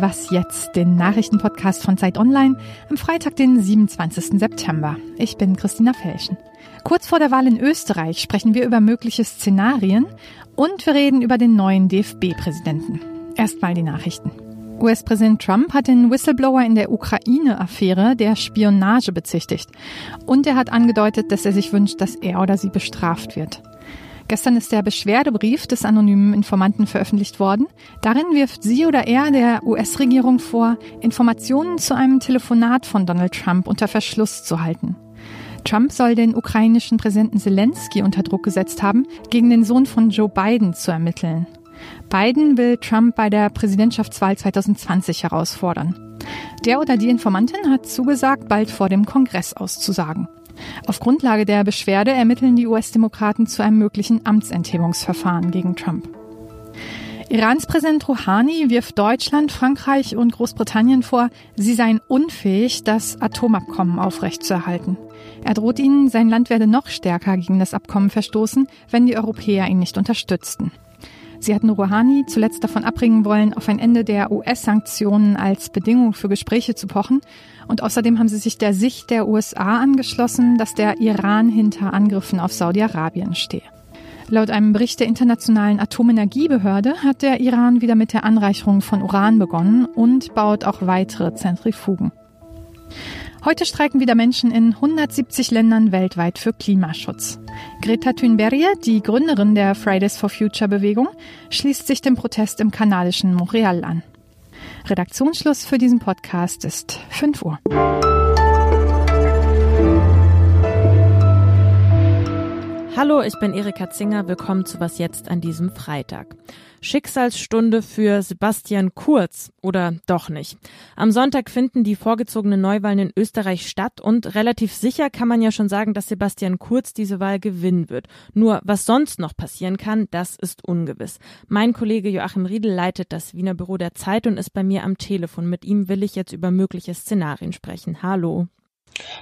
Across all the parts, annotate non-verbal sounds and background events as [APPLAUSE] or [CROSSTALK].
Was jetzt, den Nachrichtenpodcast von Zeit Online am Freitag, den 27. September. Ich bin Christina Felschen. Kurz vor der Wahl in Österreich sprechen wir über mögliche Szenarien und wir reden über den neuen DFB-Präsidenten. Erstmal die Nachrichten. US-Präsident Trump hat den Whistleblower in der Ukraine-Affäre der Spionage bezichtigt. Und er hat angedeutet, dass er sich wünscht, dass er oder sie bestraft wird. Gestern ist der Beschwerdebrief des anonymen Informanten veröffentlicht worden. Darin wirft sie oder er der US-Regierung vor, Informationen zu einem Telefonat von Donald Trump unter Verschluss zu halten. Trump soll den ukrainischen Präsidenten Zelensky unter Druck gesetzt haben, gegen den Sohn von Joe Biden zu ermitteln. Biden will Trump bei der Präsidentschaftswahl 2020 herausfordern. Der oder die Informantin hat zugesagt, bald vor dem Kongress auszusagen. Auf Grundlage der Beschwerde ermitteln die US-Demokraten zu einem möglichen Amtsenthebungsverfahren gegen Trump. Irans Präsident Rouhani wirft Deutschland, Frankreich und Großbritannien vor, sie seien unfähig, das Atomabkommen aufrechtzuerhalten. Er droht ihnen, sein Land werde noch stärker gegen das Abkommen verstoßen, wenn die Europäer ihn nicht unterstützten. Sie hatten Rouhani zuletzt davon abbringen wollen, auf ein Ende der US-Sanktionen als Bedingung für Gespräche zu pochen. Und außerdem haben sie sich der Sicht der USA angeschlossen, dass der Iran hinter Angriffen auf Saudi-Arabien stehe. Laut einem Bericht der Internationalen Atomenergiebehörde hat der Iran wieder mit der Anreicherung von Uran begonnen und baut auch weitere Zentrifugen. Heute streiken wieder Menschen in 170 Ländern weltweit für Klimaschutz. Greta Thunberg, die Gründerin der Fridays for Future Bewegung, schließt sich dem Protest im kanadischen Montreal an. Redaktionsschluss für diesen Podcast ist 5 Uhr. Hallo, ich bin Erika Zinger. Willkommen zu Was jetzt an diesem Freitag. Schicksalsstunde für Sebastian Kurz oder doch nicht. Am Sonntag finden die vorgezogenen Neuwahlen in Österreich statt und relativ sicher kann man ja schon sagen, dass Sebastian Kurz diese Wahl gewinnen wird. Nur was sonst noch passieren kann, das ist ungewiss. Mein Kollege Joachim Riedel leitet das Wiener Büro der Zeit und ist bei mir am Telefon. Mit ihm will ich jetzt über mögliche Szenarien sprechen. Hallo.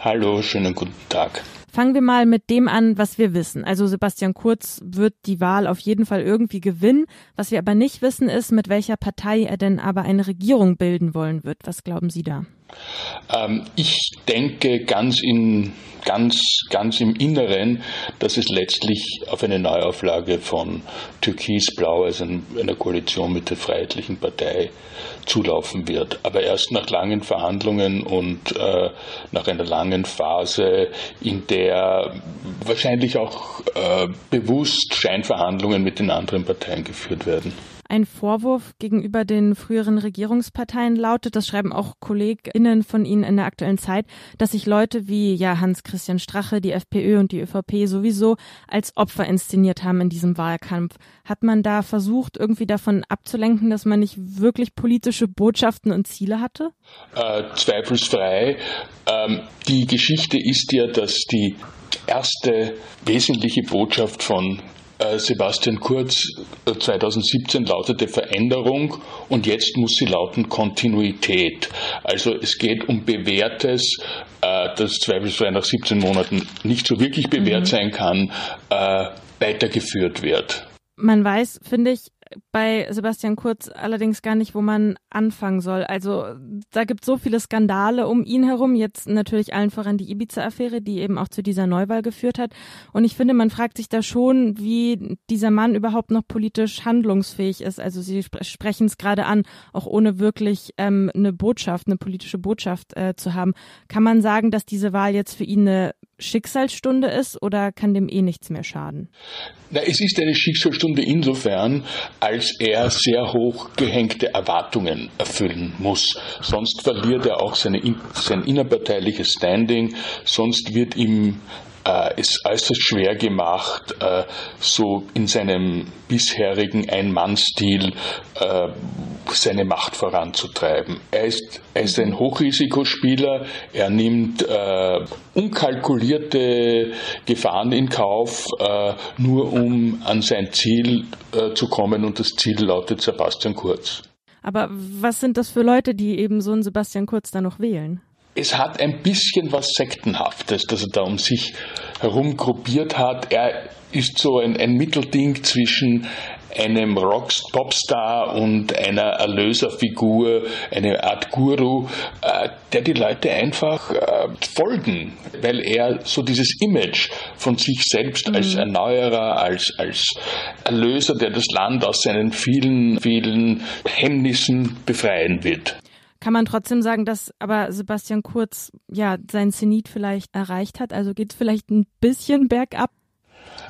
Hallo, schönen guten Tag. Fangen wir mal mit dem an, was wir wissen. Also Sebastian Kurz wird die Wahl auf jeden Fall irgendwie gewinnen. Was wir aber nicht wissen, ist, mit welcher Partei er denn aber eine Regierung bilden wollen wird. Was glauben Sie da? Ähm, ich denke ganz, in, ganz, ganz im Inneren, dass es letztlich auf eine Neuauflage von Türkis-Blau, also einer Koalition mit der Freiheitlichen Partei, zulaufen wird. Aber erst nach langen Verhandlungen und äh, nach einer langen Phase, in der wahrscheinlich auch äh, bewusst Scheinverhandlungen mit den anderen Parteien geführt werden. Ein Vorwurf gegenüber den früheren Regierungsparteien lautet, das schreiben auch KollegInnen von Ihnen in der aktuellen Zeit, dass sich Leute wie ja Hans-Christian Strache, die FPÖ und die ÖVP sowieso als Opfer inszeniert haben in diesem Wahlkampf. Hat man da versucht, irgendwie davon abzulenken, dass man nicht wirklich politische Botschaften und Ziele hatte? Äh, zweifelsfrei. Ähm, die Geschichte ist ja, dass die erste wesentliche Botschaft von Sebastian Kurz 2017 äh, lautete Veränderung und jetzt muss sie lauten Kontinuität. Also es geht um Bewährtes, äh, das zweifelsfrei nach 17 Monaten nicht so wirklich bewährt mhm. sein kann, weitergeführt wird. Man weiß, finde ich, bei Sebastian Kurz allerdings gar nicht, wo man anfangen soll. Also da gibt so viele Skandale um ihn herum, jetzt natürlich allen voran die Ibiza-Affäre, die eben auch zu dieser Neuwahl geführt hat. Und ich finde, man fragt sich da schon, wie dieser Mann überhaupt noch politisch handlungsfähig ist. Also Sie sp sprechen es gerade an, auch ohne wirklich ähm, eine Botschaft, eine politische Botschaft äh, zu haben. Kann man sagen, dass diese Wahl jetzt für ihn eine Schicksalsstunde ist oder kann dem eh nichts mehr schaden? Na, es ist eine Schicksalsstunde insofern, als er sehr hoch gehängte Erwartungen erfüllen muss. Sonst verliert er auch seine, sein innerparteiliches Standing, sonst wird ihm äh, es äußerst schwer gemacht, äh, so in seinem bisherigen Ein-Mann-Stil äh, seine Macht voranzutreiben. Er ist, er ist ein Hochrisikospieler, er nimmt äh, unkalkulierte Gefahren in Kauf, äh, nur um an sein Ziel äh, zu kommen und das Ziel lautet Sebastian Kurz. Aber was sind das für Leute, die eben so einen Sebastian Kurz da noch wählen? es hat ein bisschen was Sektenhaftes, dass er da um sich herum gruppiert hat. Er ist so ein, ein Mittelding zwischen einem Rockst Popstar und einer Erlöserfigur, eine Art Guru, äh, der die Leute einfach äh, folgen, weil er so dieses Image von sich selbst mhm. als Erneuerer, als, als Erlöser, der das Land aus seinen vielen, vielen Hemmnissen befreien wird. Kann man trotzdem sagen, dass aber Sebastian Kurz ja sein Zenit vielleicht erreicht hat? Also geht es vielleicht ein bisschen bergab?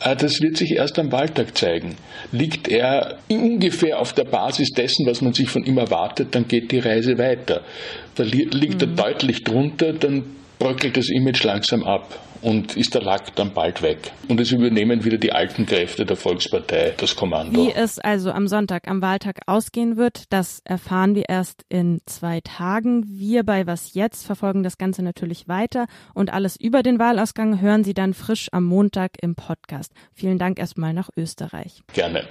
Äh, das wird sich erst am Wahltag zeigen. Liegt er ungefähr auf der Basis dessen, was man sich von ihm erwartet, dann geht die Reise weiter. Liegt er mhm. deutlich drunter, dann bröckelt das Image langsam ab und ist der Lack dann bald weg. Und es übernehmen wieder die alten Kräfte der Volkspartei das Kommando. Wie es also am Sonntag, am Wahltag ausgehen wird, das erfahren wir erst in zwei Tagen. Wir bei Was Jetzt verfolgen das Ganze natürlich weiter und alles über den Wahlausgang hören Sie dann frisch am Montag im Podcast. Vielen Dank erstmal nach Österreich. Gerne.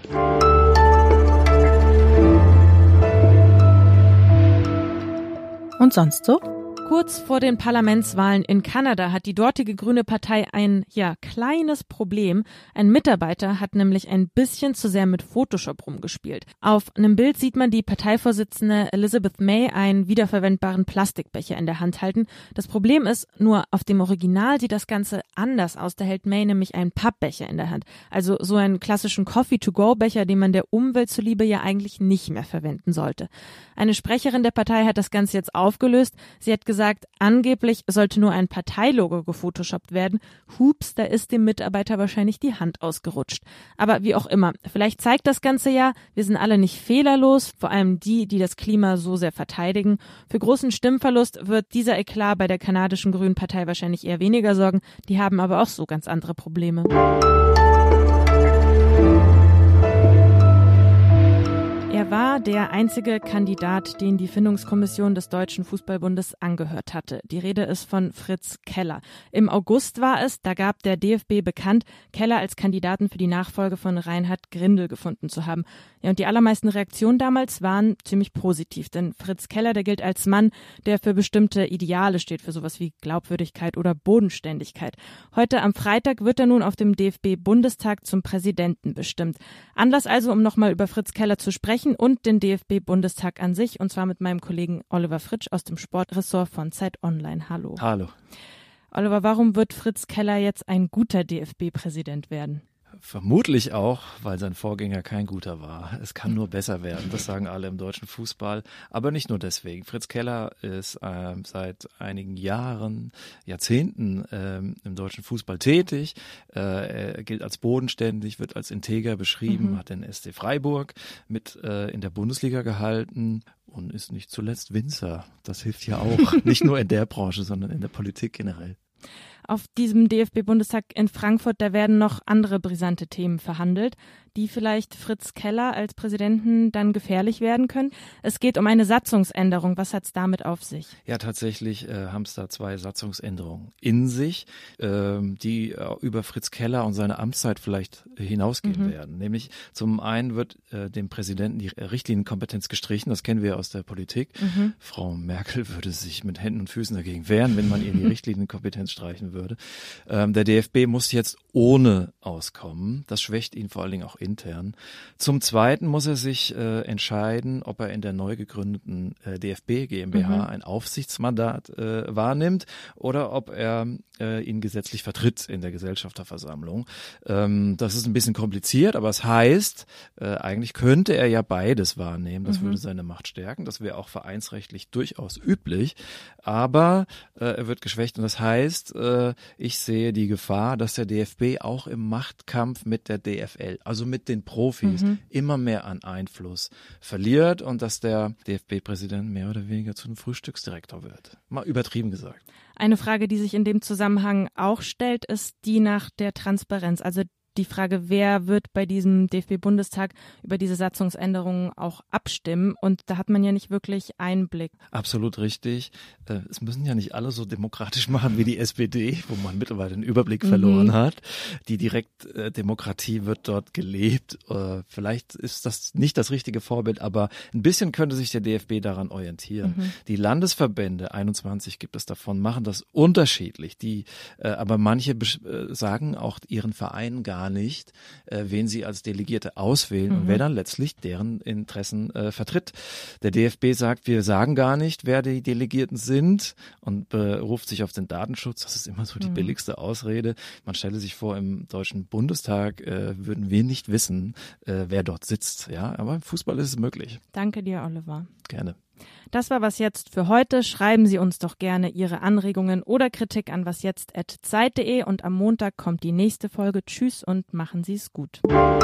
Und sonst so? Kurz vor den Parlamentswahlen in Kanada hat die dortige Grüne Partei ein, ja, kleines Problem. Ein Mitarbeiter hat nämlich ein bisschen zu sehr mit Photoshop rumgespielt. Auf einem Bild sieht man die Parteivorsitzende Elizabeth May einen wiederverwendbaren Plastikbecher in der Hand halten. Das Problem ist, nur auf dem Original sieht das Ganze anders aus. Da hält May nämlich einen Pappbecher in der Hand. Also so einen klassischen Coffee-to-go-Becher, den man der Umwelt zuliebe ja eigentlich nicht mehr verwenden sollte. Eine Sprecherin der Partei hat das Ganze jetzt aufgelöst. Sie hat gesagt, gesagt, angeblich sollte nur ein Parteilogo gefotoshoppt werden. Hups, da ist dem Mitarbeiter wahrscheinlich die Hand ausgerutscht. Aber wie auch immer, vielleicht zeigt das Ganze ja, wir sind alle nicht fehlerlos, vor allem die, die das Klima so sehr verteidigen. Für großen Stimmverlust wird dieser Eklat bei der kanadischen Grünen Partei wahrscheinlich eher weniger sorgen. Die haben aber auch so ganz andere Probleme. Er war der einzige Kandidat, den die Findungskommission des Deutschen Fußballbundes angehört hatte. Die Rede ist von Fritz Keller. Im August war es, da gab der DFB bekannt, Keller als Kandidaten für die Nachfolge von Reinhard Grindel gefunden zu haben. Ja, und die allermeisten Reaktionen damals waren ziemlich positiv, denn Fritz Keller, der gilt als Mann, der für bestimmte Ideale steht, für sowas wie Glaubwürdigkeit oder Bodenständigkeit. Heute am Freitag wird er nun auf dem DFB-Bundestag zum Präsidenten bestimmt. Anlass also, um nochmal über Fritz Keller zu sprechen, und den DFB-Bundestag an sich, und zwar mit meinem Kollegen Oliver Fritsch aus dem Sportressort von Zeit Online. Hallo. Hallo. Oliver, warum wird Fritz Keller jetzt ein guter DFB-Präsident werden? Vermutlich auch, weil sein Vorgänger kein guter war. Es kann nur besser werden, das sagen alle im deutschen Fußball. Aber nicht nur deswegen. Fritz Keller ist äh, seit einigen Jahren, Jahrzehnten äh, im deutschen Fußball tätig. Äh, er gilt als bodenständig, wird als integer beschrieben, mhm. hat den SC Freiburg mit äh, in der Bundesliga gehalten und ist nicht zuletzt Winzer. Das hilft ja auch, [LAUGHS] nicht nur in der Branche, sondern in der Politik generell. Auf diesem DFB-Bundestag in Frankfurt, da werden noch andere brisante Themen verhandelt die vielleicht Fritz Keller als Präsidenten dann gefährlich werden können. Es geht um eine Satzungsänderung. Was hat es damit auf sich? Ja, tatsächlich äh, haben es da zwei Satzungsänderungen in sich, ähm, die äh, über Fritz Keller und seine Amtszeit vielleicht hinausgehen mhm. werden. Nämlich zum einen wird äh, dem Präsidenten die Richtlinienkompetenz gestrichen. Das kennen wir aus der Politik. Mhm. Frau Merkel [LAUGHS] würde sich mit Händen und Füßen dagegen wehren, wenn man ihr die [LAUGHS] Richtlinienkompetenz streichen würde. Ähm, der DFB muss jetzt ohne auskommen. Das schwächt ihn vor allen Dingen auch intern. Zum Zweiten muss er sich äh, entscheiden, ob er in der neu gegründeten äh, DFB GmbH mhm. ein Aufsichtsmandat äh, wahrnimmt oder ob er äh, ihn gesetzlich vertritt in der Gesellschafterversammlung. Ähm, das ist ein bisschen kompliziert, aber es heißt, äh, eigentlich könnte er ja beides wahrnehmen. Das mhm. würde seine Macht stärken. Das wäre auch vereinsrechtlich durchaus üblich. Aber äh, er wird geschwächt und das heißt, äh, ich sehe die Gefahr, dass der DFB auch im Machtkampf mit der DFL, also mit den Profis, mhm. immer mehr an Einfluss verliert und dass der DFB-Präsident mehr oder weniger zu einem Frühstücksdirektor wird. Mal übertrieben gesagt. Eine Frage, die sich in dem Zusammenhang auch stellt, ist die nach der Transparenz. Also die Frage, wer wird bei diesem DFB-Bundestag über diese Satzungsänderungen auch abstimmen? Und da hat man ja nicht wirklich Einblick. Absolut richtig. Äh, es müssen ja nicht alle so demokratisch [LAUGHS] machen wie die SPD, wo man mittlerweile den Überblick verloren mhm. hat. Die Direktdemokratie wird dort gelebt. Äh, vielleicht ist das nicht das richtige Vorbild, aber ein bisschen könnte sich der DFB daran orientieren. Mhm. Die Landesverbände, 21 gibt es davon, machen das unterschiedlich. Die, äh, aber manche sagen auch ihren Vereinen gar gar nicht, äh, wen sie als Delegierte auswählen mhm. und wer dann letztlich deren Interessen äh, vertritt. Der DFB sagt, wir sagen gar nicht, wer die Delegierten sind und beruft sich auf den Datenschutz. Das ist immer so die mhm. billigste Ausrede. Man stelle sich vor, im Deutschen Bundestag äh, würden wir nicht wissen, äh, wer dort sitzt. Ja, aber im Fußball ist es möglich. Danke dir, Oliver. Gerne. Das war was jetzt für heute. Schreiben Sie uns doch gerne Ihre Anregungen oder Kritik an wasjetzt@zeit.de und am Montag kommt die nächste Folge. Tschüss und machen Sie es gut. Eine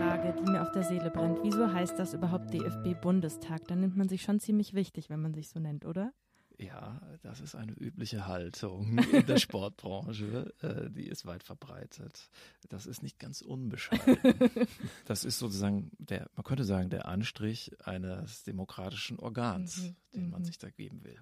Frage, die mir auf der Seele brennt. Wieso heißt das überhaupt DFB Bundestag? Da nimmt man sich schon ziemlich wichtig, wenn man sich so nennt, oder? Ja, das ist eine übliche Haltung [LAUGHS] in der Sportbranche. Äh, die ist weit verbreitet. Das ist nicht ganz unbescheiden. [LAUGHS] Das ist sozusagen der, man könnte sagen, der Anstrich eines demokratischen Organs, mhm. den man mhm. sich da geben will.